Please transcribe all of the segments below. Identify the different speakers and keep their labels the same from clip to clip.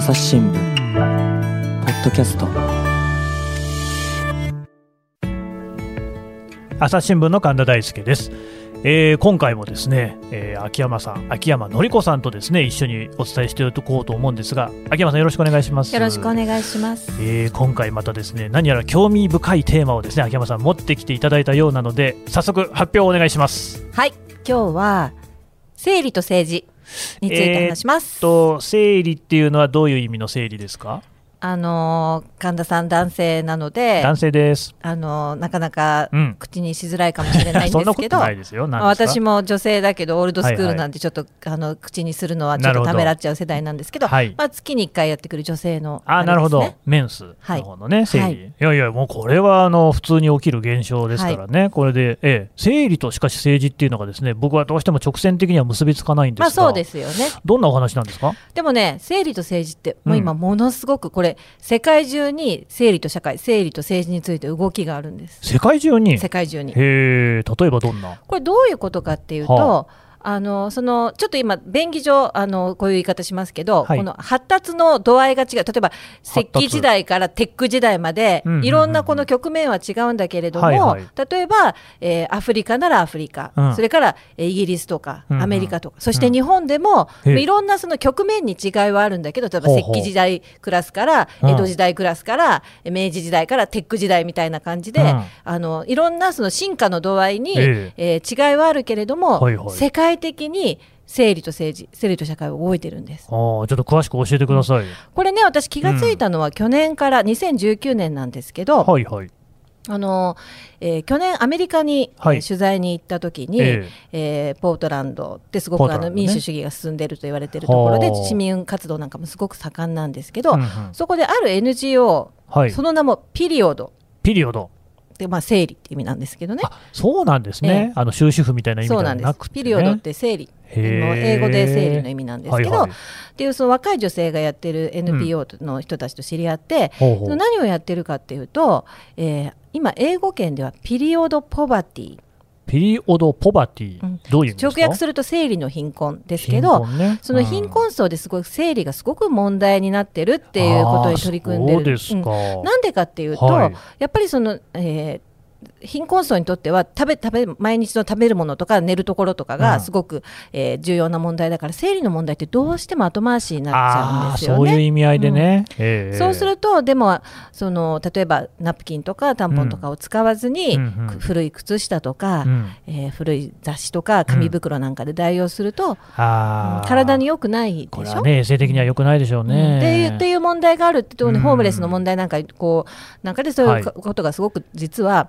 Speaker 1: 朝日新聞ポッドキャスト。
Speaker 2: 朝日新聞の神田大輔です、えー今回もですね、えー秋山さん秋山紀子さんとですね一緒にお伝えしていこうと思うんですが秋山さんよろしくお願いします。
Speaker 3: よろしくお願いします。
Speaker 2: えー今回またですね何やら興味深いテーマをですね秋山さん持ってきていただいたようなので早速発表をお願いします。
Speaker 3: はい、今日は生理と政治について話します。
Speaker 2: と生理っていうのはどういう意味の生理ですか？
Speaker 3: あのー神田さん男性なので、
Speaker 2: 男性です。
Speaker 3: あのーなかなか
Speaker 2: うん。
Speaker 3: 口にしづらいかもしれないんですけど、私も女性だけどオールドスクー
Speaker 2: はいはい。
Speaker 3: ルなんてちょっと、あの口にするのはちょっとためらっちゃう世代なんですけど、
Speaker 2: はい。
Speaker 3: まあ、月に1回やってくる女性の
Speaker 2: あーなるほど。メンス
Speaker 3: はい
Speaker 2: の方のね、生理、
Speaker 3: はい。
Speaker 2: い、やいやもうこれはあの普通に起きる現象ですからね、これで、ええ、生理としかし政治っていうのがですね僕はどうしても直線的には結びつかないんですが、
Speaker 3: まあそうですよね。
Speaker 2: どんなお話なんですか？
Speaker 3: でもね、生理と政治って、もう今、ものすごくこれ、世界中に生理と社会、生理と政治について動きがあるんです。
Speaker 2: 世界中に
Speaker 3: 世界中に。
Speaker 2: へえ例えばどんな
Speaker 3: これ、どういうことかっていうと、
Speaker 2: は
Speaker 3: あのそのちょっと今、便宜上あの、こういう言い方しますけど、
Speaker 2: はい。
Speaker 3: この発達の度合いが違う、例えば石器時代からテック時代まで
Speaker 2: うんうんうんう、ん。
Speaker 3: いろんなこの局面は違うんだけれども、
Speaker 2: はいはい。
Speaker 3: 例えば、えーアフリカならアフリカ、
Speaker 2: うん。
Speaker 3: それからえーイギリスとか、
Speaker 2: うんうん。
Speaker 3: アメリカとか、そして日本でも、
Speaker 2: へえ。
Speaker 3: いろんなその局面に違いはあるんだけど、例えば石器時代クラスから、
Speaker 2: うん。
Speaker 3: 江戸時代クラスから、明治時代からテック時代みたいな感じで、
Speaker 2: うん。
Speaker 3: あのいろんなその進化の度合いに、
Speaker 2: え。
Speaker 3: えー違いはあるけれども、
Speaker 2: はいはい。
Speaker 3: 世界的に生理と政治、生理と社会を動いてるんです。
Speaker 2: あーちょっと詳しく教えてください、
Speaker 3: これね、私気がついたのは去年から2019年なんですけど、
Speaker 2: はいはい。
Speaker 3: あのえー去年アメリカに、
Speaker 2: はい。
Speaker 3: えー取材に行った時に、
Speaker 2: え
Speaker 3: え。ーポートランドってすごくあの民主主義が進んでいると言われているところで
Speaker 2: はあ
Speaker 3: 市民活動なんかもすごく盛んなんですけど、
Speaker 2: うんうん
Speaker 3: そこである NGO、
Speaker 2: はい。
Speaker 3: その名もピリオド。
Speaker 2: ピリオド。
Speaker 3: で、まあ、生理って意味なんですけどね。
Speaker 2: あそうなんですね、あの終止符みたいな意味で
Speaker 3: そうなんです。
Speaker 2: はなくて、ね、
Speaker 3: ピリオドって生理英語で生理の意味なんですけど、
Speaker 2: はいはい。
Speaker 3: っていうその若い女性がやってる NPO の人たちと知り合って、
Speaker 2: ほうほう。
Speaker 3: その何をやってるかっていうと、えー今英語圏ではピリオドポバティ
Speaker 2: ピリオドポバティ、
Speaker 3: うん。
Speaker 2: どういう意味ですか？
Speaker 3: 直訳すると生理の貧困ですけど、
Speaker 2: ね。
Speaker 3: その貧困層ですごい生理がすごく問題になってるっていうことに取り組んでる。
Speaker 2: そうですか、
Speaker 3: うん。なんでかっていうと、
Speaker 2: はい。
Speaker 3: やっぱりその、えー貧困層にとっては食べ食べ毎日の食べるものとか寝るところとか
Speaker 2: うん。
Speaker 3: がすごく、えー重要な問題だから生理の問題ってどうしても後回しになっちゃうんですよ
Speaker 2: そういう
Speaker 3: ね。
Speaker 2: 意味合いでね、ええ
Speaker 3: そうするとでもその例えばナプキンとかタンポンとかを使わずに、
Speaker 2: うん。うんうん。
Speaker 3: 古い靴下とか、
Speaker 2: うん。
Speaker 3: えー古い雑誌とか紙袋なんかで代用すると、体に良くないでしょ？
Speaker 2: ね衛生的には良くないでしょうね、
Speaker 3: うん。っていうっていう問題があるってところホームレスの問題なんかこうなんかでそう
Speaker 2: はい。
Speaker 3: いうことがすごく実は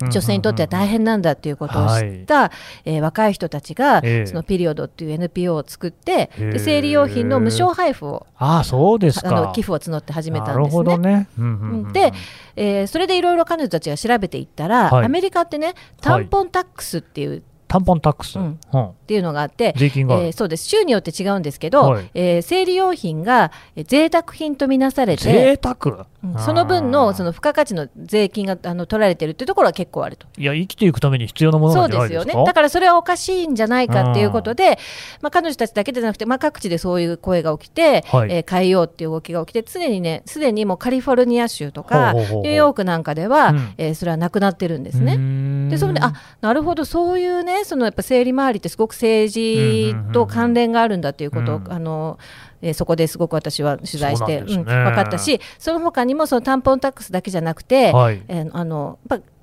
Speaker 3: 女性にとっては大変なんだっていうことを知
Speaker 2: はい。
Speaker 3: った、えー若い人たちが、
Speaker 2: ええ。
Speaker 3: そのピリオドっていう NPO を作って
Speaker 2: へえ。
Speaker 3: で生理用品の無償配布を
Speaker 2: ああそうですか。
Speaker 3: あの寄付を募って始めたんですね。
Speaker 2: ね、うんうんうんうん。
Speaker 3: で、えーそれでいろいろ彼女たちが調べていったら、
Speaker 2: はい。
Speaker 3: アメリカってねタンポンタックスっていう、
Speaker 2: タンポンタックス、
Speaker 3: うん。
Speaker 2: うん。
Speaker 3: っていうのがあって、
Speaker 2: 税金が
Speaker 3: えーそうです。州によって違うんですけど、
Speaker 2: はい。
Speaker 3: えー生理用品がえー贅沢品とみなされて、
Speaker 2: 贅沢、
Speaker 3: うん。その分のそ
Speaker 2: の
Speaker 3: の付加価値の税金があの取られてるっていうところは結構あると。
Speaker 2: いや生きていくために必要なもの
Speaker 3: そ
Speaker 2: な
Speaker 3: うんですよね。
Speaker 2: じゃないですか？
Speaker 3: だからそれはおかしいんじゃないかっていうことで、まあ、彼女たちだけでなくて、まあ、各地でそういう声が起きて、
Speaker 2: はい。
Speaker 3: えー変えようっていう動きが起きて、常にね、すでにもうカリフォルニア州とか、ニューヨークなんかでは、
Speaker 2: うん。
Speaker 3: えーそれはなくなってるんですね。
Speaker 2: ね
Speaker 3: でそれであなるほどそういうねそのやっぱ生理周りってすごく政治と関連があるんだということを、
Speaker 2: うん。
Speaker 3: あのえーそこですごく私は取材して
Speaker 2: ね。
Speaker 3: うん分かったしその他にもそのタンポンタックスだけじゃなくて、
Speaker 2: はい。
Speaker 3: えーあの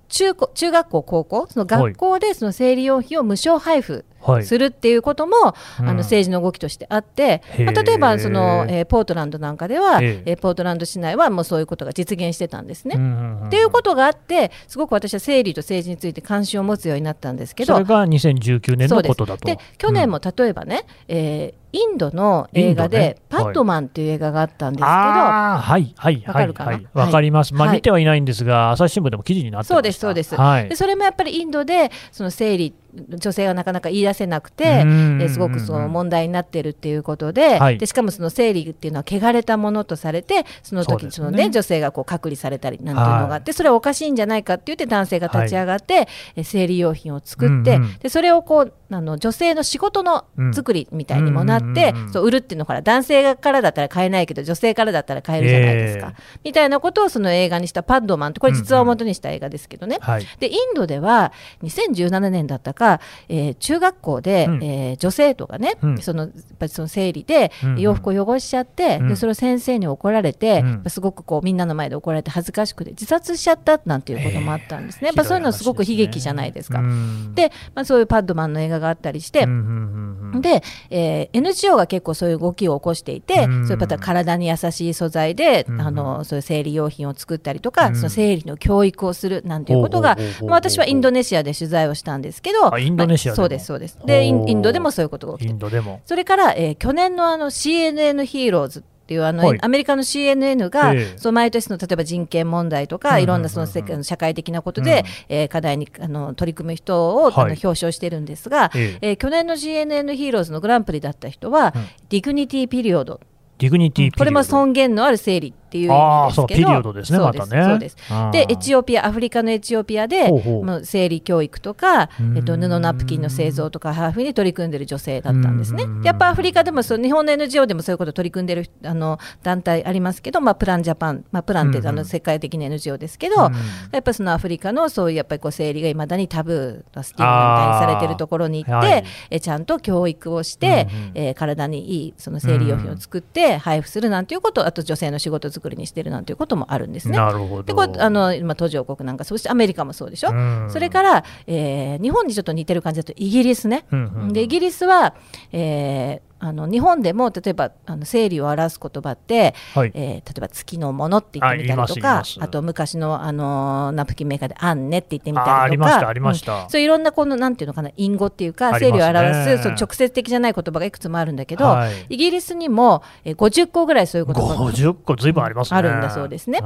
Speaker 3: 中高中学校高校その学校でその生理用品を無償配布
Speaker 2: はい
Speaker 3: するっていうことも、
Speaker 2: うん。
Speaker 3: あの政治の動きとしてあって、
Speaker 2: へー。
Speaker 3: まあ、例えばその、えーポートランドなんかでは、
Speaker 2: ええ。
Speaker 3: えーポートランド市内はもうそういうことが実現してたんですね。
Speaker 2: うんうんうん
Speaker 3: っていうことがあってすごく私は生理と政治について関心を持つようになったんですけど
Speaker 2: それが2019年のことだと。
Speaker 3: で去年も例えばね、えーインドの映画で、パットマン」っていう映画があったんですけど、
Speaker 2: はいはいはい
Speaker 3: わかるかな？
Speaker 2: はいわかります、まあ
Speaker 3: はい。
Speaker 2: 見てはいないんですが朝日新聞でも記事になってました。
Speaker 3: そうですそうです。
Speaker 2: はい。
Speaker 3: でそれもやっぱりインドでその生理女性がなかなか言い出せなくて、
Speaker 2: うん。
Speaker 3: えーすごくその問題になってるっていうことで,、
Speaker 2: はい。
Speaker 3: でしかもその生理っていうのは汚れたものとされてその時そのね女性がこう隔離されたりなんていうのがあって、それはおかしいんじゃないかって言って男性が立ち上がって、えー生理用品を作って、
Speaker 2: うんうん。
Speaker 3: でそれをこうあの女性の仕事の作りみたいにもなって、
Speaker 2: うんうんうんうん。
Speaker 3: そう売るっていうのから男性からだったら買えないけど女性からだったら買えるじゃないですか、
Speaker 2: え
Speaker 3: みたいなことをその映画にしたパッドマンってこれ実話を元にした映画ですけどね、
Speaker 2: はい。
Speaker 3: でインドでは2017年だったか、えー中学校で、
Speaker 2: うん。
Speaker 3: えー女生徒がね、
Speaker 2: うん。
Speaker 3: そのやっぱりその生理で洋服を汚しちゃって、
Speaker 2: うん。
Speaker 3: でそれを先生に怒られて、すごくこうみんなの前で怒られて恥ずかしくて自殺しちゃったなんていうこともあったんですね。やっぱそういうのすごく悲劇じゃないですか。
Speaker 2: うん
Speaker 3: で、まあ、そういうパッドマンの映画があったりして、
Speaker 2: うんうんうんうん
Speaker 3: で、えー NGO が結構そういう動きを起こしていて、
Speaker 2: うん。
Speaker 3: そういう方体に優しい素材で、
Speaker 2: うん
Speaker 3: あのそういう生理用品を作ったりとか、
Speaker 2: うん。
Speaker 3: その生理の教育をするなんていうことが、まあ私はインドネシアで取材をしたんですけど、
Speaker 2: あインドネシア
Speaker 3: そうですそうです。でインドでもそういうことが起き
Speaker 2: イ
Speaker 3: て
Speaker 2: ンドでも。
Speaker 3: それから、えー去年のあの CNN ヒーローズっていうあの、
Speaker 2: はい。
Speaker 3: アメリカの CNN が、
Speaker 2: ええ。
Speaker 3: そう毎年の例えば人権問題とか、いろんなその世界の社会的なことで、
Speaker 2: うん。
Speaker 3: えー課題にあの取り組む人を、あの
Speaker 2: はい
Speaker 3: 表彰してるんですが、
Speaker 2: ええ。
Speaker 3: えー去年の CNN ヒーローズのグランプリだった人は、
Speaker 2: うん。 Dignity Period。 Dignity Period。
Speaker 3: これも尊厳のある生理っていう意味ですけど。
Speaker 2: ピリオドですね、
Speaker 3: そうです
Speaker 2: またね。
Speaker 3: そうです。でエチオピアアフリカのエチオピアでもう生理教育とか、
Speaker 2: うん。
Speaker 3: えっと、布ナプキンの製造とか配布に取り組んでる女性だったんですね。
Speaker 2: うん。
Speaker 3: やっぱアフリカでもそう日本の NGO でもそういうこと取り組んでるあの団体ありますけど、まあ、 Plan Japan、まあ、プランって
Speaker 2: うん。
Speaker 3: あの世界的な NGO ですけど、
Speaker 2: うん。
Speaker 3: やっぱりそのアフリカのそういうやっぱりこう生理がいまだにタブースティグマみたいにされてるところに行って、
Speaker 2: はい。
Speaker 3: えちゃんと教育をして、
Speaker 2: うんうん。
Speaker 3: えー体にいいその生理用品を作って配布するなんていうこと、あと女性の仕事作りにしてるなんていうこともあるんですね。
Speaker 2: なるほど。
Speaker 3: でこれあの今途上国なんかそしてアメリカもそうでしょ、
Speaker 2: うん
Speaker 3: それから、えー日本にちょっと似てる感じだとイギリスね、
Speaker 2: うんうん
Speaker 3: でイギリスは、えーあの日本でも例えばあの生理を表す言葉って、
Speaker 2: はい。
Speaker 3: えー例えば月のものって言ってみたりとかあと昔の、あのーナプキンメーカーであんねって言ってみたりと
Speaker 2: あ
Speaker 3: か
Speaker 2: ありました、ありました。
Speaker 3: うんそういろんなこのなんていうのかな隠語っていうか生理を表すその直接的じゃない言葉がいくつもあるんだけど、
Speaker 2: はい。
Speaker 3: イギリスにも、えー50個ぐらいそういう言葉が
Speaker 2: 50個ずいぶんありますね。
Speaker 3: あるんだそうですね。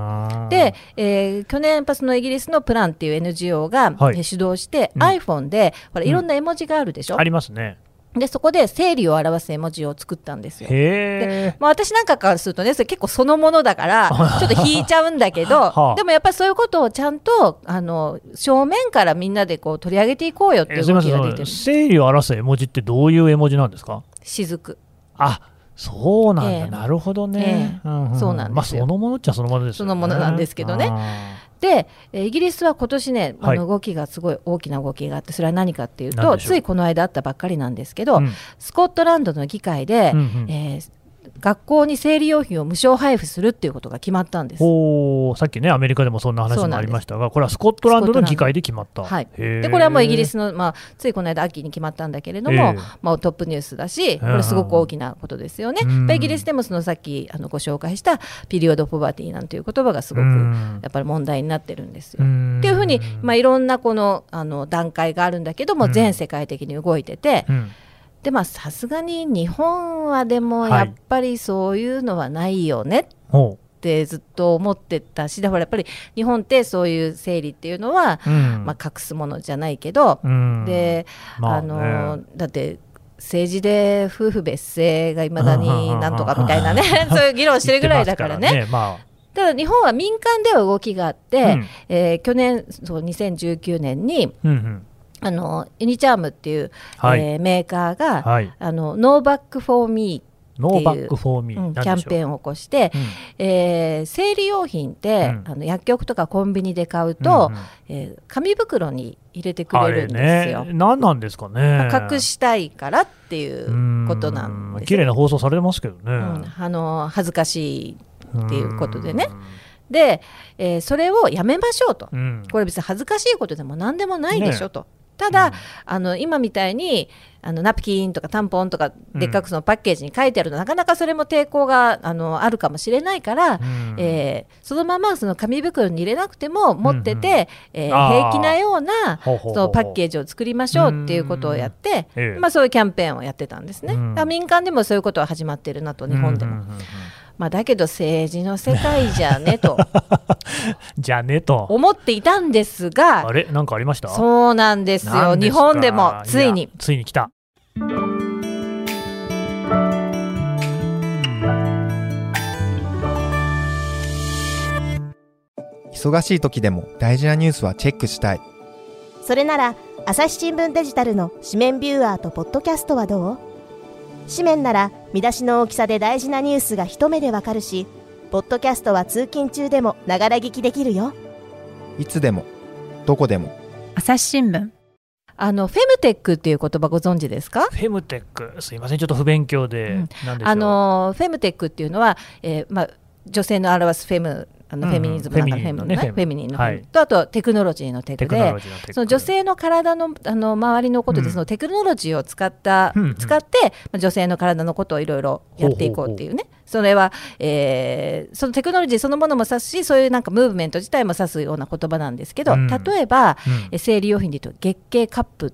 Speaker 3: で、えー去年やっぱそのイギリスのプランっていう NGO が、
Speaker 2: はい。
Speaker 3: えー主導して、
Speaker 2: うん。
Speaker 3: iPhone でほらいろんな絵文字があるでしょ、
Speaker 2: ありますね。
Speaker 3: でそこで生理を表す絵文字を作ったんですよ。
Speaker 2: へえ。
Speaker 3: まあ、私なんかからするとねそれ結構そのものだから ちょっと引いちゃうんだけど、
Speaker 2: はあ。
Speaker 3: でもやっぱりそういうことをちゃんとあの正面からみんなでこう取り上げていこうよっていう動きが出てる。
Speaker 2: 生理を表す絵文字ってどういう絵文字なんですか？
Speaker 3: 雫
Speaker 2: あそうなんだ、
Speaker 3: ええ。
Speaker 2: なるほどね、
Speaker 3: ええ。
Speaker 2: んん
Speaker 3: そうなんですよ。
Speaker 2: まあそのものっちゃそのものですよね。
Speaker 3: そのものなんですけどね。
Speaker 2: あ
Speaker 3: でえーイギリスは今年ねあ
Speaker 2: はい。
Speaker 3: の動きがすごい大きな動きがあってそれは何かっていうとついこの間あったばっかりなんですけど、スコットランドの議会で、えー学校に生理用品を無償配布するっていうことが決まったんです。
Speaker 2: おーさっきねアメリカでもそんな話もありましたがこれはスコットランドの議会で決まった。
Speaker 3: はい、でこれはもうイギリスの、まあ、ついこの間秋に決まったんだけれども、
Speaker 2: ええ。
Speaker 3: まあ、トップニュースだしこれすごく大きなことですよね。イギリスでもそのさっきあのご紹介したピリオド・ポバティなんていう言葉がすごく
Speaker 2: うん。
Speaker 3: やっぱり問題になってるんですよ。
Speaker 2: うん。
Speaker 3: っていうふうに、まあ、いろんなこのあの段階があるんだけども、
Speaker 2: うん。
Speaker 3: 全世界的に動いてて、
Speaker 2: うん
Speaker 3: でまあさすがに日本はでも
Speaker 2: はい。
Speaker 3: やっぱりそういうのはないよねっ
Speaker 2: ほ
Speaker 3: てずっと思ってたしだからやっぱり日本ってそういう生理っていうのは、
Speaker 2: ううん。
Speaker 3: まあ、隠すものじゃないけど、
Speaker 2: うん。
Speaker 3: で、あ
Speaker 2: まあね。
Speaker 3: のだって政治で夫婦別姓がいまだになんとかみたいなね そういう議論してるぐらいだからね。ただ日本は民間では動きがあって、
Speaker 2: うん。
Speaker 3: えー去年そう2019年に
Speaker 2: うんうん
Speaker 3: あのユニチャームっていう、
Speaker 2: はい。
Speaker 3: えーメーカーが、
Speaker 2: はい。
Speaker 3: あのノーバックフォーミ
Speaker 2: ノーバックフォーミ
Speaker 3: ー、うキャンペーンを起こして、
Speaker 2: うん。
Speaker 3: えー生理用品って、
Speaker 2: うん。
Speaker 3: あの薬局とかコンビニで買うと、
Speaker 2: うんうん。
Speaker 3: えー紙袋に入れてく
Speaker 2: あれ
Speaker 3: れるんですよ。
Speaker 2: ね何なんですかね。
Speaker 3: まあ隠したいからっていうことなんですよ。
Speaker 2: 綺麗な放送されてますけどね、
Speaker 3: うん。あの恥ずかしいっていうことでね。
Speaker 2: うん。
Speaker 3: で、えーそれをやめましょうと、
Speaker 2: うん。
Speaker 3: これ別に恥ずかしいことでも何でもないでしょと。ただ、
Speaker 2: うん。
Speaker 3: あの今みたいにあのナプキンとかタンポンとかでっかくそのパッケージに書いてあるの、なかなかそれも抵抗があのあるかもしれないから、
Speaker 2: うん。
Speaker 3: えーそのままその紙袋に入れなくても持ってて、えー
Speaker 2: あー。
Speaker 3: 平気なようなそのパッケージを作りましょうっていうことをやって、
Speaker 2: ええ。
Speaker 3: まあ、そういうキャンペーンをやってたんですね、民間でもそういうことは始まってるなと日本でも。
Speaker 2: うんうんうんうん
Speaker 3: まあ、だけど政治の世界じゃねと。
Speaker 2: じゃあねと。
Speaker 3: 思っていたんですが
Speaker 2: あれ？なんかありました？
Speaker 3: そうなんですよ。日本でもついに。
Speaker 2: やついに来た。
Speaker 4: 忙しい時でも大事なニュースはチェックしたい。
Speaker 5: それなら朝日新聞デジタルの紙面ビューアーとポッドキャストはどう？紙面なら見出しの大きさで大事なニュースが一目でわかるしポッドキャストは通勤中でもながら聞きできるよ。
Speaker 4: いつでもどこでも。
Speaker 6: 朝日新聞。
Speaker 3: あのフェムテックっていう言葉ご存知ですか？
Speaker 2: フェムテック、すいません、ちょっと不勉強で、
Speaker 3: うん。
Speaker 2: なんでしょう。
Speaker 3: あのフェムテックっていうのは、えーまあ、女性の表すフェムあの
Speaker 2: うん
Speaker 3: フェミニズムなんか
Speaker 2: フェミニ
Speaker 3: ね
Speaker 2: ねフェ
Speaker 3: ミニンのフェム、
Speaker 2: はい。
Speaker 3: とあとテクノロジーのテクでその女性の体のあの周りのことで、
Speaker 2: うん。
Speaker 3: そのテクノロジーを使った、
Speaker 2: うんうん。
Speaker 3: 使って、まあ、女性の体のことをいろいろやっていこうっていうね。それは、えーそのテクノロジーそのものも指すしそういうなんかムーブメント自体も指すような言葉なんですけど、
Speaker 2: うん。
Speaker 3: 例えば、
Speaker 2: うん。
Speaker 3: え生理用品で言うと月経カップ。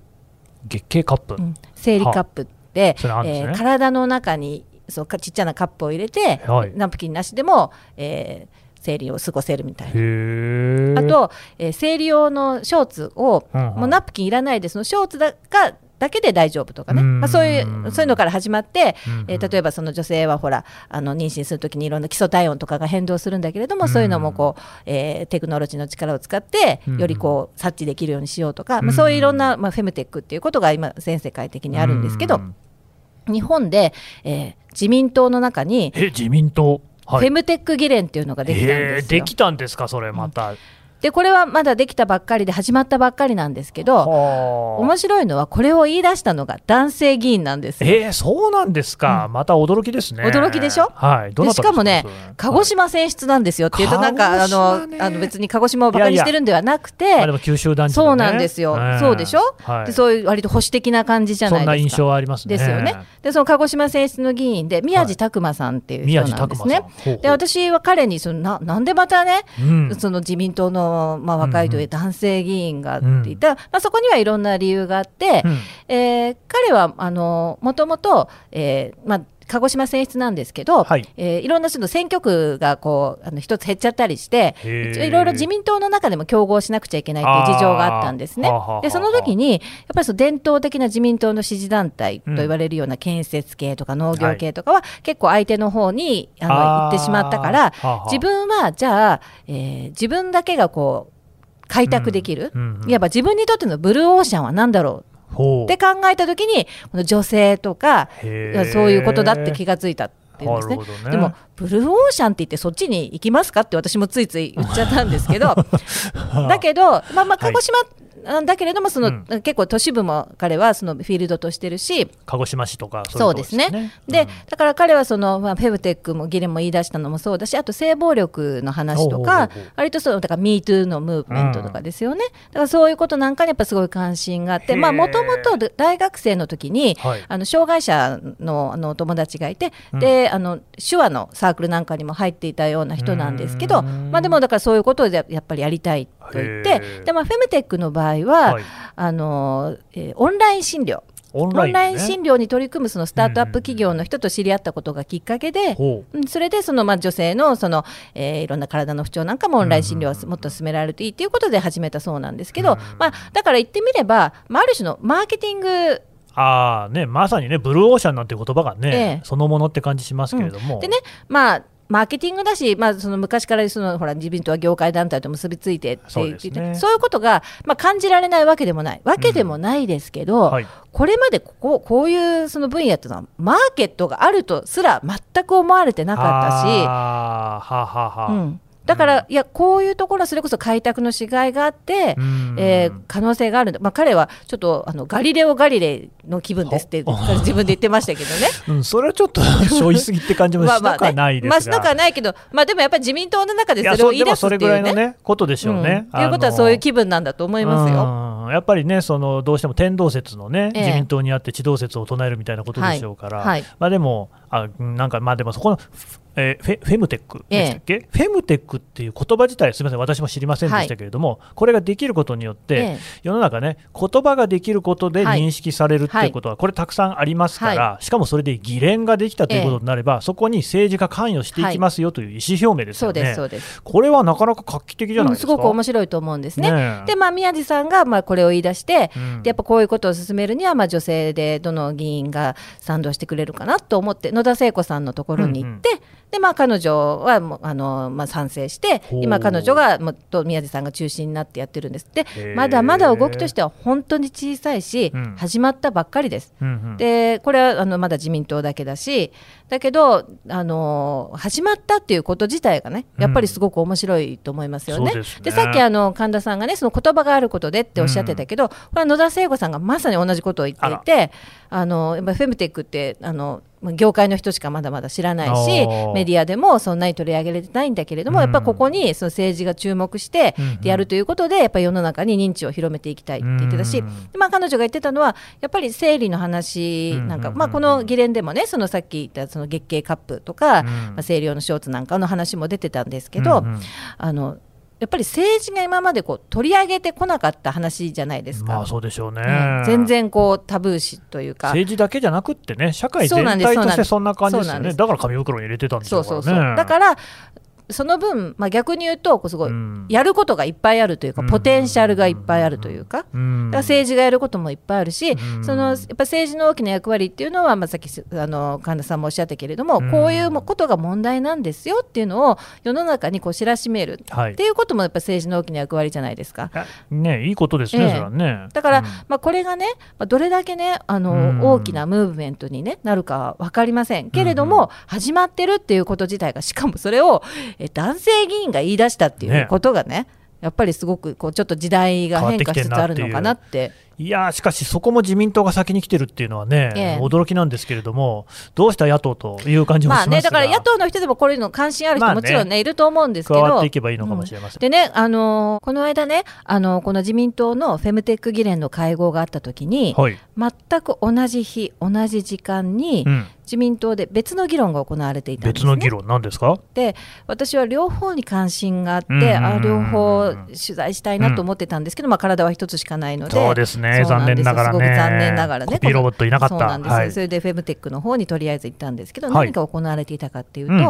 Speaker 2: 月経カップ、
Speaker 3: うん。生理カップって、
Speaker 2: ね。
Speaker 3: えー体の中にそうかちっちゃなカップを入れて、
Speaker 2: はい。
Speaker 3: ナプキンなしでも、えー生理を過ごせるみたいな。あと、えー生理用のショーツを、
Speaker 2: うんうん。
Speaker 3: もうナプキンいらないでそのショーツだがだけで大丈夫とかね、
Speaker 2: うん。
Speaker 3: まあ、そういうそういうのから始まって、えー例えばその女性はほらあの妊娠するときにいろんな基礎体温とかが変動するんだけれども、
Speaker 2: うん。
Speaker 3: そういうのもこう、えーテクノロジーの力を使ってよりこう察知できるようにしようとか、
Speaker 2: うん。
Speaker 3: まあ、そういういろんな、まあ、フェムテックっていうことが今全世界的にあるんですけど、
Speaker 2: うん
Speaker 3: 日本で、えー自民党の中に
Speaker 2: え、自民党。
Speaker 3: フ
Speaker 2: はい
Speaker 3: ェムテック議連っていうのができたん
Speaker 2: へ
Speaker 3: ですよ。
Speaker 2: えできたんですか、それまた。
Speaker 3: でこれはまだできたばっかりで始まったばっかりなんですけど
Speaker 2: はあ。
Speaker 3: 面白いのはこれを言い出したのが男性議員なんです。よ。
Speaker 2: えー、そうなんですか、また驚きですね。
Speaker 3: 驚きでしょ？
Speaker 2: はい、ど
Speaker 3: でしたかもね鹿児島選出なんですよっていうとなんかあの
Speaker 2: ね。
Speaker 3: あの別に鹿児島をバカにしてるんではなくて
Speaker 2: まあでも九州男児のね。
Speaker 3: そうなんですよ、
Speaker 2: ええ
Speaker 3: そうでしょ、
Speaker 2: はい。
Speaker 3: でそういう割と保守的な感じじゃないですか。
Speaker 2: そんな印象はありますね。
Speaker 3: ですよね。でその鹿児島選出の議員で宮地拓馬さんっていう人なんですね。
Speaker 2: 拓馬さん。ほうほう。
Speaker 3: で私は彼にそのななんでまたね、
Speaker 2: うん。
Speaker 3: その自民党の、まあ、若いという男性議員がって言ったら、まあ、そこにはいろんな理由があって、
Speaker 2: うん。
Speaker 3: えー彼はあのもともと、えーまあ、鹿児島選出なんですけど、
Speaker 2: はい。
Speaker 3: いえーいろんなその選挙区がこうあの一つ減っちゃったりしていろいろ自民党の中でも競合しなくちゃいけないっていう事情があったんですね。でその時にやっぱりその伝統的な自民党の支持団体と言われるような建設系とか農業系とかは結構相手の方にあの行ってしまったから自分はじゃあ、えー自分だけがこう開拓できる、いわば自分にとってのブルーオーシャンは何だろうって考えた時にこの女性とかそういうことだって気がついたっていうんですね。
Speaker 2: ね。
Speaker 3: でもブルーオーシャンって言ってそっちに行きますかって私もついつい言っちゃったんですけど。だけど、まあ、まあ鹿児島、なんだけれどもその、
Speaker 2: うん。
Speaker 3: 結構都市部も彼はそのフィールドとしてるし
Speaker 2: 鹿児島市とか
Speaker 3: そ
Speaker 2: そう
Speaker 3: ですね。で、
Speaker 2: うん。
Speaker 3: だから彼はその、まあ、フェムテックもギレも言い出したのもそうだし、あと性暴力の話とか割とそう、だから MeToo のムーブメントとかですよね。だからそういうことなんかにやっぱすごい関心があって、まあ、もともと大学生の時に、
Speaker 2: はい。
Speaker 3: あの障害者のあのお友達がいて、
Speaker 2: うん。
Speaker 3: であの手話のサークルなんかにも入っていたような人なんですけど、
Speaker 2: うん。
Speaker 3: まあ、でもだからそういうことでやっぱりやりたいと言っ
Speaker 2: へ
Speaker 3: て
Speaker 2: ー。
Speaker 3: で、まあ、フェムテックの場合は、
Speaker 2: はい。
Speaker 3: あのえーオンライン診療。
Speaker 2: オン
Speaker 3: オンライン
Speaker 2: ね
Speaker 3: 診療に取り組むそのスタートアップ企業の人と知り合ったことがきっかけで、
Speaker 2: ほう。
Speaker 3: うんそれでそのまあ女性のその、えーいろんな体の不調なんかもオンライン診療をもっと進められるといいということで始めたそうなんですけど、まあ、だから言ってみれば、まあ、ある種のマーケティング
Speaker 2: ああねまさにねブルーオーシャンなんて言葉がね、
Speaker 3: ええ。
Speaker 2: そのものって感じしますけれども、
Speaker 3: でね、まあ、マーケティングだし、まあ、その昔からそのほら自民党は業界団体と結びついてって
Speaker 2: そうね。
Speaker 3: そういうことが、まあ、感じられないわけでもない。わけでもないですけど、
Speaker 2: はい。
Speaker 3: これまでこここういうその分野っていうのはマーケットがあるとすら全く思われてなかったし。
Speaker 2: はあはあは。あ
Speaker 3: うん、だから、いやこういうところはそれこそ開拓のしがいがあって、
Speaker 2: うん。
Speaker 3: えー可能性があるんだ、まあ、彼はちょっとあのガリレオ・ガリレイの気分ですって
Speaker 2: ほ
Speaker 3: 自分で言ってましたけどね。
Speaker 2: うん、それはちょっと 消費すぎって感じもしなくはないですが、
Speaker 3: まあしなくはないけど、まあ、でもやっぱり自民党の中でそれを言い出すっていう
Speaker 2: それぐらいの
Speaker 3: ね。
Speaker 2: ねことでしょうね。
Speaker 3: うん。ということはそういう気分なんだと思いますよ。
Speaker 2: うん。やっぱりねそのどうしても天動説のね、
Speaker 3: ええ。
Speaker 2: 自民党にあって地動説を唱えるみたいなことでしょうから、
Speaker 3: はい。はい。
Speaker 2: まあでもあうんなんかまあでもそこのフえーフェフェムテックでしたっけ、フェムテックっていう言葉自体、すみません、私も知りませんでしたけれども、これができることによって、
Speaker 3: ええ。
Speaker 2: 世の中ね、言葉ができることで
Speaker 3: はい。
Speaker 2: 認識されるっていうことは、これ、たくさんありますから、しかもそれで議連ができたということになれば、そこに政治が関与していきますよという意思表明ですよね。
Speaker 3: そうですそうです。
Speaker 2: これはなかなか画期的じゃないですか？
Speaker 3: うんすごく面白いと思うんですね。
Speaker 2: ねえ。
Speaker 3: で、まあ、宮地さんがまあこれを言い出して、
Speaker 2: うん。
Speaker 3: でやっぱこういうことを進めるには、まあ、女性でどの議員が賛同してくれるかなと思って、野田聖子さんのところに行って、でまあ、彼女はもうあの、まあ、賛成して今、彼女がもっと宮地さんが中心になってやってるんです。でまだまだ動きとしては本当に小さいし、
Speaker 2: うん。
Speaker 3: 始まったばっかりです。
Speaker 2: うんうん
Speaker 3: でこれはあのまだ自民党だけだしだけどあの始まったっていうこと自体がねやっぱりすごく面白いと思いますよね。
Speaker 2: そうですね。
Speaker 3: さっきあの神田さんがねその言葉があることでっておっしゃってたけど、これは野田聖子さんがまさに同じことを言っていてあのやっぱフェムテックってあの業界の人しかまだまだ知らないしメディアでもそんなに取り上げられてないんだけれども、
Speaker 2: うん。
Speaker 3: やっぱここにその政治が注目してやるということでやっぱり世の中に認知を広めていきたいって言ってたし、
Speaker 2: うん
Speaker 3: でまあ、彼女が言ってたのはやっぱり生理の話なんか、
Speaker 2: うんうん。うん
Speaker 3: まあ、この議連でもねそのさっき言ったその月経カップとか、
Speaker 2: うん。
Speaker 3: まあ、生理用のショーツなんかの話も出てたんですけど、
Speaker 2: うんうん。
Speaker 3: あのやっぱり政治が今までこう取り上げてこなかった話じゃないですか。
Speaker 2: まあそうでしょうね。
Speaker 3: うん全然こうタブー視というか
Speaker 2: 政治だけじゃなくってね、社会全体としてそんな感じですよね。だから紙袋に入れてたんでしょ
Speaker 3: そう。そうそうだからその分、まあ、逆に言うとこうすごい、
Speaker 2: うん。
Speaker 3: やることがいっぱいあるというか、
Speaker 2: うん。
Speaker 3: ポテンシャルがいっぱいあるというか、政治がやることもいっぱいあるし、
Speaker 2: うん。
Speaker 3: そのやっぱ政治の大きな役割っていうのは、まあ、さっきあの神田さんもおっしゃったけれども、
Speaker 2: うん。
Speaker 3: こういうことが問題なんですよっていうのを世の中にこう知らしめる
Speaker 2: はい
Speaker 3: っていうこともやっぱ政治の大きな役割じゃないですか。
Speaker 2: あねいいことですね、
Speaker 3: ええ
Speaker 2: それはね。
Speaker 3: だから、
Speaker 2: うん。
Speaker 3: まあ、これがね、まあ、どれだけねあの、
Speaker 2: うん。
Speaker 3: 大きなムーブメントに、ね、なるかは分かりませんけれども、始まってるっていうこと自体がしかもそれをえ男性議員が言い出したっていうことがねやっぱりすごくこうちょっと時代が変化しつつあるのかなって。
Speaker 2: いやーしかし、そこも自民党が先に来てるっていうのはね、
Speaker 3: ええ。
Speaker 2: 驚きなんですけれども、どうした野党という感じもしますが、
Speaker 3: まあね、だから野党の人でもこれの関心ある人もちろんね、いると思うんですけど。
Speaker 2: 加わっていけばいいのかもしれません。
Speaker 3: でね、あのーこの間ね、あのーこの自民党のフェムテック議連の会合があった時に、
Speaker 2: はい、
Speaker 3: 全く同じ日、同じ時間に、
Speaker 2: うん、
Speaker 3: 自民党で別の議論が行われていたんです、ね。
Speaker 2: 別の議論なんですか？
Speaker 3: で私は両方に関心があって、
Speaker 2: うんうんうんうん。
Speaker 3: あ両方取材したいなと思ってたんですけど、まあ、体は一つしかないので。
Speaker 2: そうですね
Speaker 3: そうなんですよ。
Speaker 2: 残念ながらね。
Speaker 3: 残念ながらね。
Speaker 2: コロボットいなかった。
Speaker 3: そうなんですよ、
Speaker 2: はい。
Speaker 3: それでフェムテックの方にとりあえず行ったんですけど、
Speaker 2: はい
Speaker 3: 何が行われていたかっていうと、
Speaker 2: うん。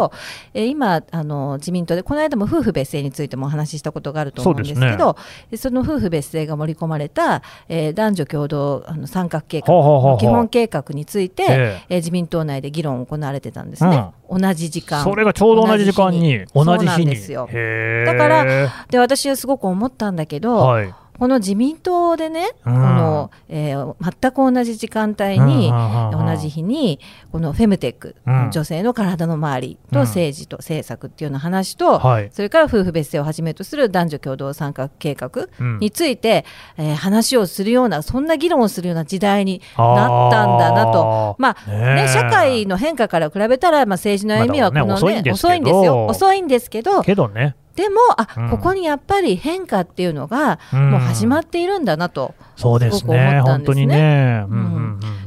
Speaker 3: えー今あの自民党でこの間も夫婦別姓についてもお話ししたことがあると思うんですけどでその夫婦別姓が盛り込まれた、えー男女共同あの三角計画の基本計画について、
Speaker 2: ええ。
Speaker 3: えー自民党内で議論行われてたんですね、同じ時間。
Speaker 2: それがちょうど同じ時間に、同じ日に。
Speaker 3: ですよ。だからで私はすごく思ったんだけど、
Speaker 2: はい、
Speaker 3: この自民党でね、
Speaker 2: うん。
Speaker 3: このえー全く同じ時間帯に、同じ日にこのフェムテック、
Speaker 2: うん。
Speaker 3: 女性の体の周り
Speaker 2: うん。
Speaker 3: と政治と政策っていうような話と、
Speaker 2: はい。
Speaker 3: それから夫婦別姓をはじめとする男女共同参画計画
Speaker 2: うん。
Speaker 3: について、えー話をするようなそんな議論をするような時代になったんだなと。まあ
Speaker 2: ね
Speaker 3: 社会の変化から比べたら、まあ、政治の歩みはこの、ね
Speaker 2: 遅いんです
Speaker 3: よ。遅いんですけど。
Speaker 2: けどね、
Speaker 3: でもあ、
Speaker 2: うん。
Speaker 3: ここにやっぱり変化っていうのが
Speaker 2: うん。
Speaker 3: もう始まっているんだなと、
Speaker 2: そうですね、本当にね。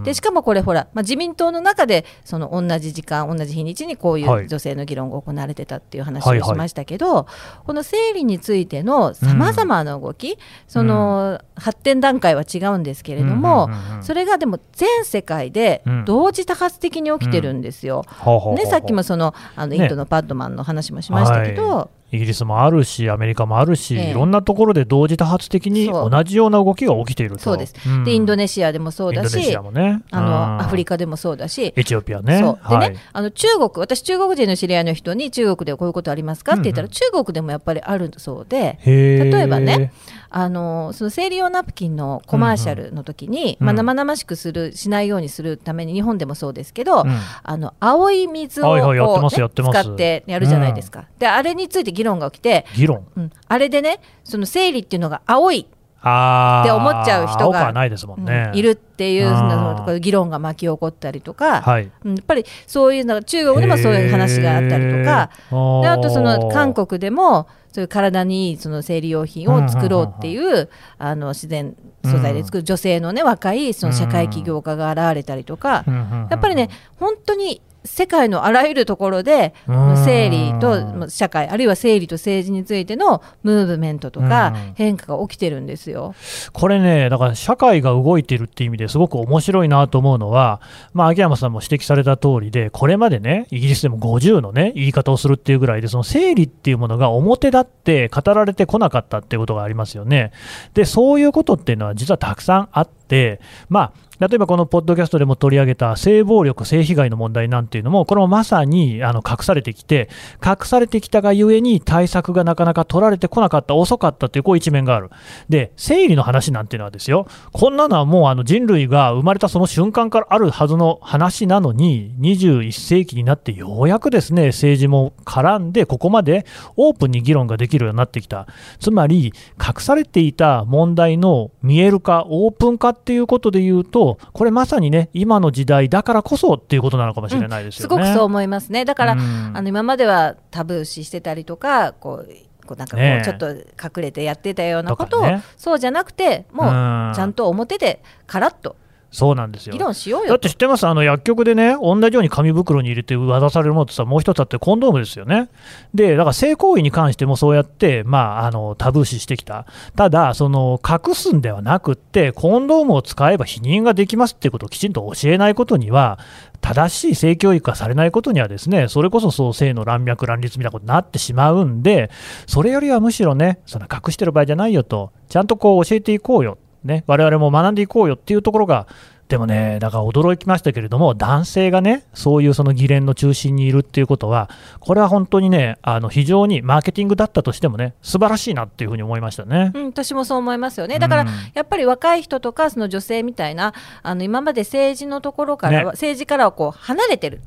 Speaker 3: でしかもこれほら、まあ、自民党の中でその同じ時間同じ日にちにこうい
Speaker 2: はい。う
Speaker 3: 女性の議論が行われてたっていう話をしましたけど、この生理についてのさまざまな動き、その発展段階は違うんですけれども、それがでも全世界で
Speaker 2: うん。
Speaker 3: 同時多発的に起きてるんですよ。ね、さっきもそのあのインドのパッドマンの話もしましたけど、
Speaker 2: はイギリスもあるし、アメリカもあるし、
Speaker 3: ええ。
Speaker 2: いろんなところで同時多発的に同じような動きが起きていると。
Speaker 3: そうです、
Speaker 2: ん。
Speaker 3: でインドネシアでもそうだし。あのアフリ
Speaker 2: カ。
Speaker 3: カでもそうだし。
Speaker 2: エチオピアね。
Speaker 3: でね、
Speaker 2: はい。
Speaker 3: あの中国、私、中国人の知り合いの人に、中国でこういうことありますかって言ったら、
Speaker 2: うんうん。
Speaker 3: 中国でもやっぱりあるそうで、例えばね、あのその生理用ナプキンのコマーシャルの時に、
Speaker 2: うん。
Speaker 3: まあ、生々しくするしないようにするために、日本でもそうですけど、
Speaker 2: うん。
Speaker 3: あの青い水を
Speaker 2: はいはい
Speaker 3: 使ってやるじゃないですか。で、あれについて議論が起きて、
Speaker 2: 議論。
Speaker 3: うん、あれでね、その生理っていうのが青い
Speaker 2: あ
Speaker 3: って思っちゃう人が
Speaker 2: い
Speaker 3: るっていうの議論が巻き起こったりとか、
Speaker 2: はい。
Speaker 3: うんやっぱりそういうの中国でもそういう話があったりとか。であとその韓
Speaker 2: 国
Speaker 3: 国でもそういう体にいいその生理用品を作ろうっていうあの自然素材で作る女性のね若いその社会起業家が現れたりとかやっぱりね本当に世界のあらゆるところで
Speaker 2: うん
Speaker 3: 生理と社会あるいは生理と政治についてのムーブメントとか
Speaker 2: うん
Speaker 3: 変化が起きてるんですよ。
Speaker 2: これね、だから社会が動いてるっていう意味ですごく面白いなと思うのは、まあ、秋山さんも指摘された通りで、これまでね、イギリスでも50のね、言い方をするっていうぐらいで、その生理っていうものが表立って語られてこなかったっていうことがありますよね。で、そういうことっていうのは実はたくさんあって、まあ、例えばこのポッドキャストでも取り上げた性暴力、性被害の問題なんていうのも、これもまさにあの隠されてきて、隠されてきたがゆえに対策がなかなか取られてこなかった、遅かったというこう一面がある。で、生理の話なんていうのはですよ、こんなのはもうあの人類が生まれたその瞬間からあるはずの話なのに、21世紀になってようやくですね、政治も絡んで、ここまでオープンに議論ができるようになってきた。つまり、隠されていた問題の見える化、オープン化っていうことで言うと、これまさにね、今の時代だからこそっていうことなのかもしれないですよね。
Speaker 3: すごくそう思いますね。だから、
Speaker 2: うん
Speaker 3: あの今まではタブー視してたりとか、こう。こうなんかこうちょっと隠れてやってたようなことを、そうじゃなくてもう
Speaker 2: うん
Speaker 3: ちゃんと表でカラッと
Speaker 2: そうなんですよ
Speaker 3: 議論しよう
Speaker 2: だ
Speaker 3: よ
Speaker 2: って知ってます？あの薬局でね、同じように紙袋に入れて渡されるものってさ、もう一つあってコンドームですよね。で、だから性行為に関してもそうやって、まあ、あのタブー視してきた。ただ、その隠すんではなくって、コンドームを使えば避妊ができますっていうことをきちんと教えないことには、正しい性教育がされないことにはですね、それこそそう性の乱脈乱立みたいなことになってしまうんで、それよりはむしろね、その隠してる場合じゃないよと、ちゃんとこう教えていこうよ。ね、我々も学んでいこうよっていうところが、でもね、だから驚きましたけれども、男性がね、そういうその議連の中心にいるっていうことは、これは本当にね、あの非常にマーケティングだったとしてもね、素晴らしいなっていうふうに思いましたね。
Speaker 3: うん、私もそう思いますよね。だから、
Speaker 2: うん
Speaker 3: やっぱり若い人とか、その女性みたいな、あの今まで政治のところからは、
Speaker 2: ね
Speaker 3: 政治からはこう離れてる。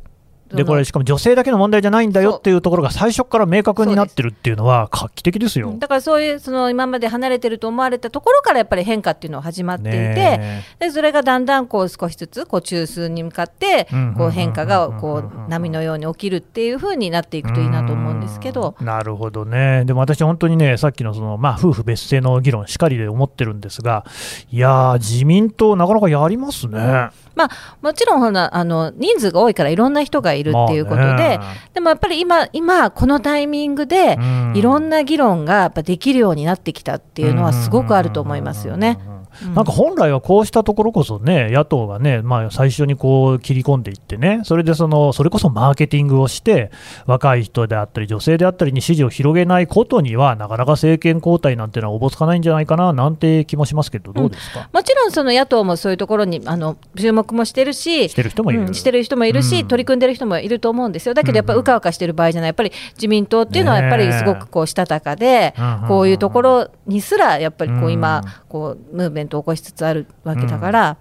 Speaker 2: で、これ、しかも女性だけの問題じゃないんだよっていうところが最初から明確になってるっていうのは画期的ですよ。
Speaker 3: だからそういうその今まで離れてると思われたところからやっぱり変化っていうのは始まっていて、
Speaker 2: ね
Speaker 3: でそれがだんだんこう少しずつこう中枢に向かって
Speaker 2: うん
Speaker 3: こう変化がこ
Speaker 2: う
Speaker 3: 波のように起きるっていう風になっていくといいなと思うんですけど。
Speaker 2: うん。なるほどね、でも私、本当にね、さっきのその、まあ、夫婦別姓の議論、しかりで思ってるんですが、いやー、自民党、なかなかやりますね。
Speaker 3: まあ、もちろんほらあの人数が多いからいろんな人がいるっていうことで、
Speaker 2: まあね
Speaker 3: でもやっぱり今、今このタイミングで
Speaker 2: うん。
Speaker 3: いろんな議論がやっぱできるようになってきたっていうのはすごくあると思いますよね。
Speaker 2: うん。なんか本来はこうしたところこそね、野党がね、まあ、最初にこう切り込んでいってね、それでそのそれこそマーケティングをして、若い人であったり、女性であったりに支持を広げないことには、なかなか政権交代なんてのはおぼつかないんじゃないかななんて気もしますけど、どうですか、
Speaker 3: もちろんその野党もそういうところにあの注目もしてるし、
Speaker 2: してる人もいる。
Speaker 3: うんしてる人もいるし、
Speaker 2: うん。
Speaker 3: 取り組んでる人もいると思うんですよ。だけどやっぱりうかうかしてる場合じゃない、やっぱり自民党っていうのはやっぱりすごくこうしたたかで、
Speaker 2: うん
Speaker 3: こういうところにすらやっぱりこ
Speaker 2: う
Speaker 3: うん。今こうムーブメントを起こしつつあるわけだから。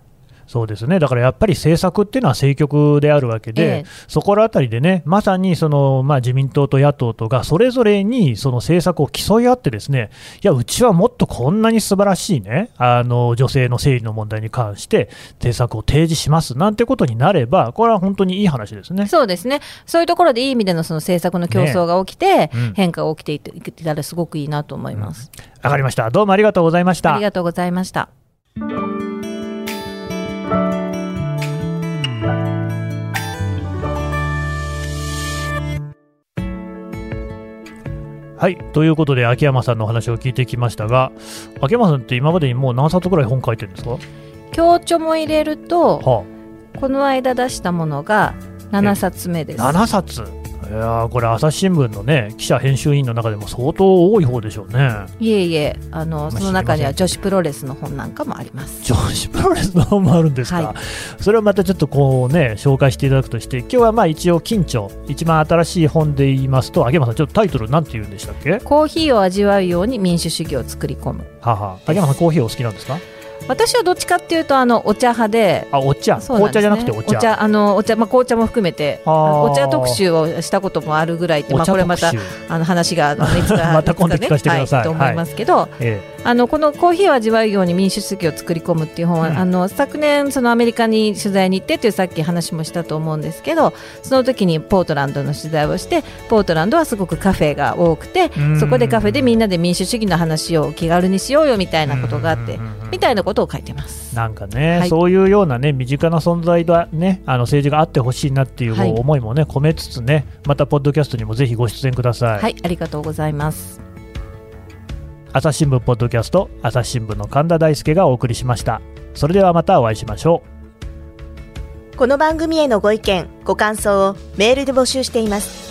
Speaker 2: そうですね、だからやっぱり政策っていうのは政局であるわけで、
Speaker 3: ええ
Speaker 2: そこらあたりでね、まさにその、まあ、自民党と野党とがそれぞれにその政策を競い合って、ですねいや、うちはもっとこんなに素晴らしいね、あの女性の生理の問題に関して、政策を提示しますなんてことになれば、これは本当にいい話ですね。
Speaker 3: そうですね、そういうところでいい意味でのその政策の競争が起きて、
Speaker 2: うん
Speaker 3: 変化が起きていったらすごくいいなと思います。
Speaker 2: わかりました。どうもありがとうございました
Speaker 3: あり。がとうございました。
Speaker 2: はい、ということで、秋山さんのお話を聞いてきましたが、秋山さんって今までにもう何冊ぐらい本書いてるんですか、
Speaker 3: 強調も入れると、
Speaker 2: は
Speaker 3: この間出したものが7冊目です。
Speaker 2: あ、7冊？いやーこれ、朝日新聞のね、記者編集員の中でも相当多い方でしょうね。
Speaker 3: いえいえ、あの
Speaker 2: あ
Speaker 3: その中には女子プロレスの本なんかもあります。
Speaker 2: 女子プロレスの本もあるんですか、
Speaker 3: はい
Speaker 2: それをまたちょっとこうね、紹介していただくとして、今日はまあ一応、緊張、一番新しい本で言いますと、秋山さん、ちょっとタイトル、なんて言うんでしたっけ？は
Speaker 3: コーヒーを味わうように民主主義を作り込む。
Speaker 2: あはあ秋山さん、コーヒーお好きなんですか？
Speaker 3: 私はどっちかっていうとあのお茶派で。
Speaker 2: あ、お茶、
Speaker 3: ね。
Speaker 2: 紅茶じゃなくてお茶。
Speaker 3: あのお茶まあ紅茶も含めて。お茶特集をしたこともあるぐらいってまあこれまたあの話があの いつか
Speaker 2: また今度聞かせてください。
Speaker 3: はいと思いますけど、
Speaker 2: え
Speaker 3: あのこのコーヒーを味わうように民主主義を作り込むっていう本は、
Speaker 2: うん。
Speaker 3: あの昨年そのアメリカに取材に行ってというさっき話もしたと思うんですけどその時にポートランドの取材をしてポートランドはすごくカフェが多くて
Speaker 2: うん。
Speaker 3: そこでカフェでみんなで民主主義の話を気軽にしようよみたたいなことがあってみたいなことを書いてます。
Speaker 2: なんかね、
Speaker 3: はい。
Speaker 2: そういうようなね身近な存在だねあの政治があってほしいなっていう
Speaker 3: はい。
Speaker 2: 思いもね、込めつつねまたポッドキャストにもぜひご出演ください、
Speaker 3: はい、ありがとうございます。
Speaker 2: 朝日新聞ポッドキャスト朝日新聞の神田大輔がお送りしました。それではまたお会いしましょう。
Speaker 5: この番組へのご意見ご感想をメールで募集しています。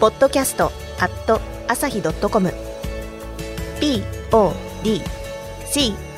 Speaker 5: ポッドキャストアット朝日ドットコム